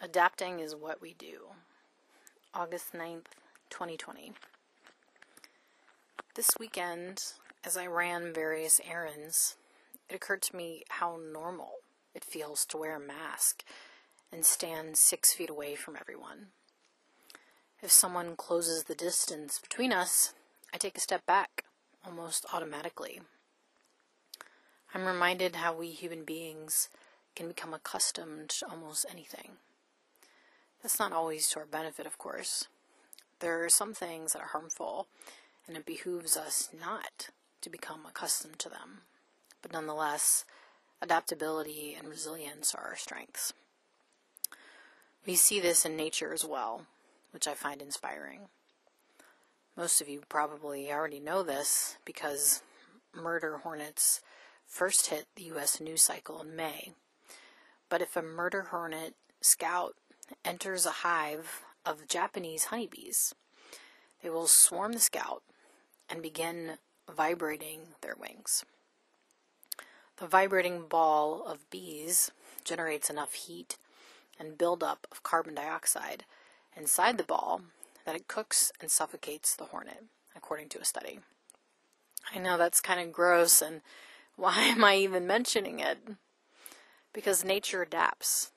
Adapting is what we do. August 9th, 2020. This weekend, as I ran various errands, it occurred to me how normal it feels to wear a mask and stand six feet away from everyone. If someone closes the distance between us, I take a step back almost automatically. I'm reminded how we human beings can become accustomed to almost anything. That's not always to our benefit, of course. There are some things that are harmful, and it behooves us not to become accustomed to them. But nonetheless, adaptability and resilience are our strengths. We see this in nature as well, which I find inspiring. Most of you probably already know this because murder hornets first hit the U.S. news cycle in May. But if a murder hornet scout enters a hive of Japanese honeybees, they will swarm the scout and begin vibrating their wings. The vibrating ball of bees generates enough heat and buildup of carbon dioxide inside the ball that it cooks and suffocates the hornet, according to a study. I know that's kind of gross, and why am I even mentioning it? Because nature adapts,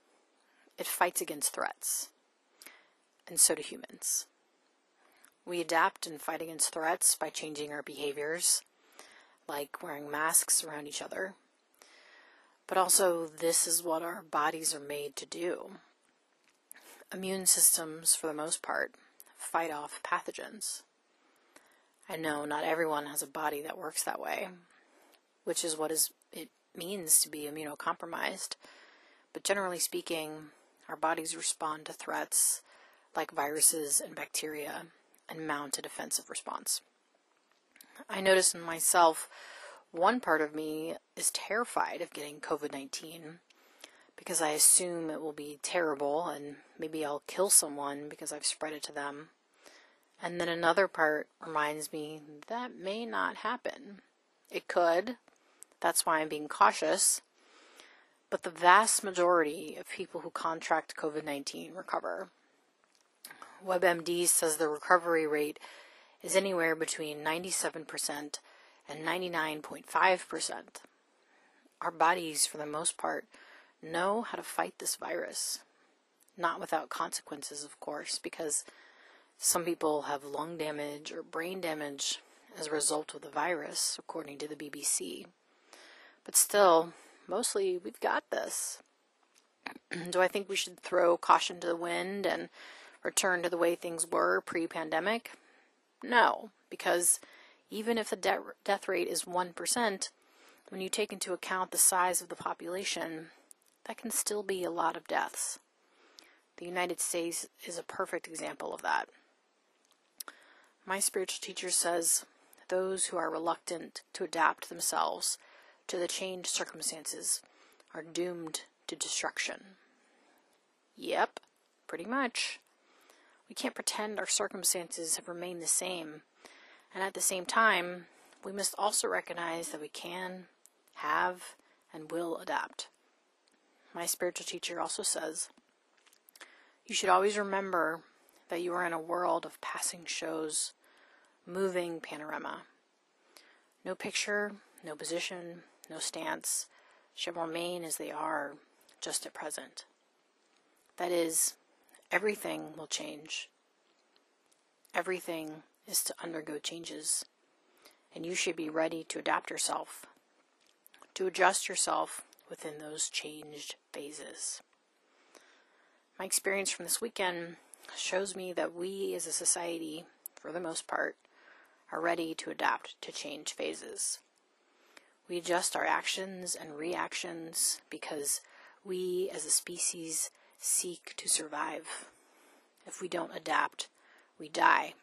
it fights against threats, and so do humans. We adapt and fight against threats by changing our behaviors, like wearing masks around each other. But also, this is what our bodies are made to do. Immune systems, for the most part, fight off pathogens. I know not everyone has a body that works that way, which is what is, it means to be immunocompromised. But generally speaking, our bodies respond to threats like viruses and bacteria and mount a defensive response. I notice in myself one part of me is terrified of getting COVID 19 because I assume it will be terrible and maybe I'll kill someone because I've spread it to them. And then another part reminds me that may not happen. It could. That's why I'm being cautious. But the vast majority of people who contract COVID 19 recover. WebMD says the recovery rate is anywhere between 97% and 99.5%. Our bodies, for the most part, know how to fight this virus. Not without consequences, of course, because some people have lung damage or brain damage as a result of the virus, according to the BBC. But still, mostly we've got this. Do I think we should throw caution to the wind and return to the way things were pre pandemic? No, because even if the de- death rate is 1%, when you take into account the size of the population, that can still be a lot of deaths. The United States is a perfect example of that. My spiritual teacher says those who are reluctant to adapt themselves to the changed circumstances are doomed to destruction. Yep, pretty much. We can't pretend our circumstances have remained the same, and at the same time, we must also recognize that we can, have, and will adapt. My spiritual teacher also says you should always remember that you are in a world of passing shows, moving panorama. No picture, no position, no stance shall remain as they are just at present. That is, everything will change. Everything is to undergo changes, and you should be ready to adapt yourself, to adjust yourself within those changed phases. My experience from this weekend shows me that we as a society, for the most part, are ready to adapt to change phases. We adjust our actions and reactions because we as a species seek to survive. If we don't adapt, we die,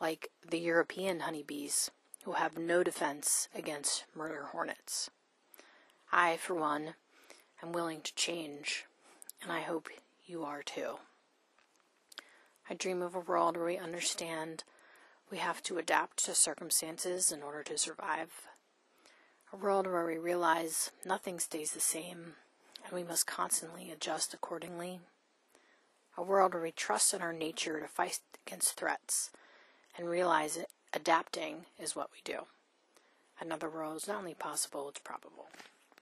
like the European honeybees who have no defense against murder hornets. I, for one, am willing to change, and I hope you are too. I dream of a world where we understand we have to adapt to circumstances in order to survive. A world where we realize nothing stays the same and we must constantly adjust accordingly. a world where we trust in our nature to fight against threats and realize that adapting is what we do. Another world is not only possible, it's probable.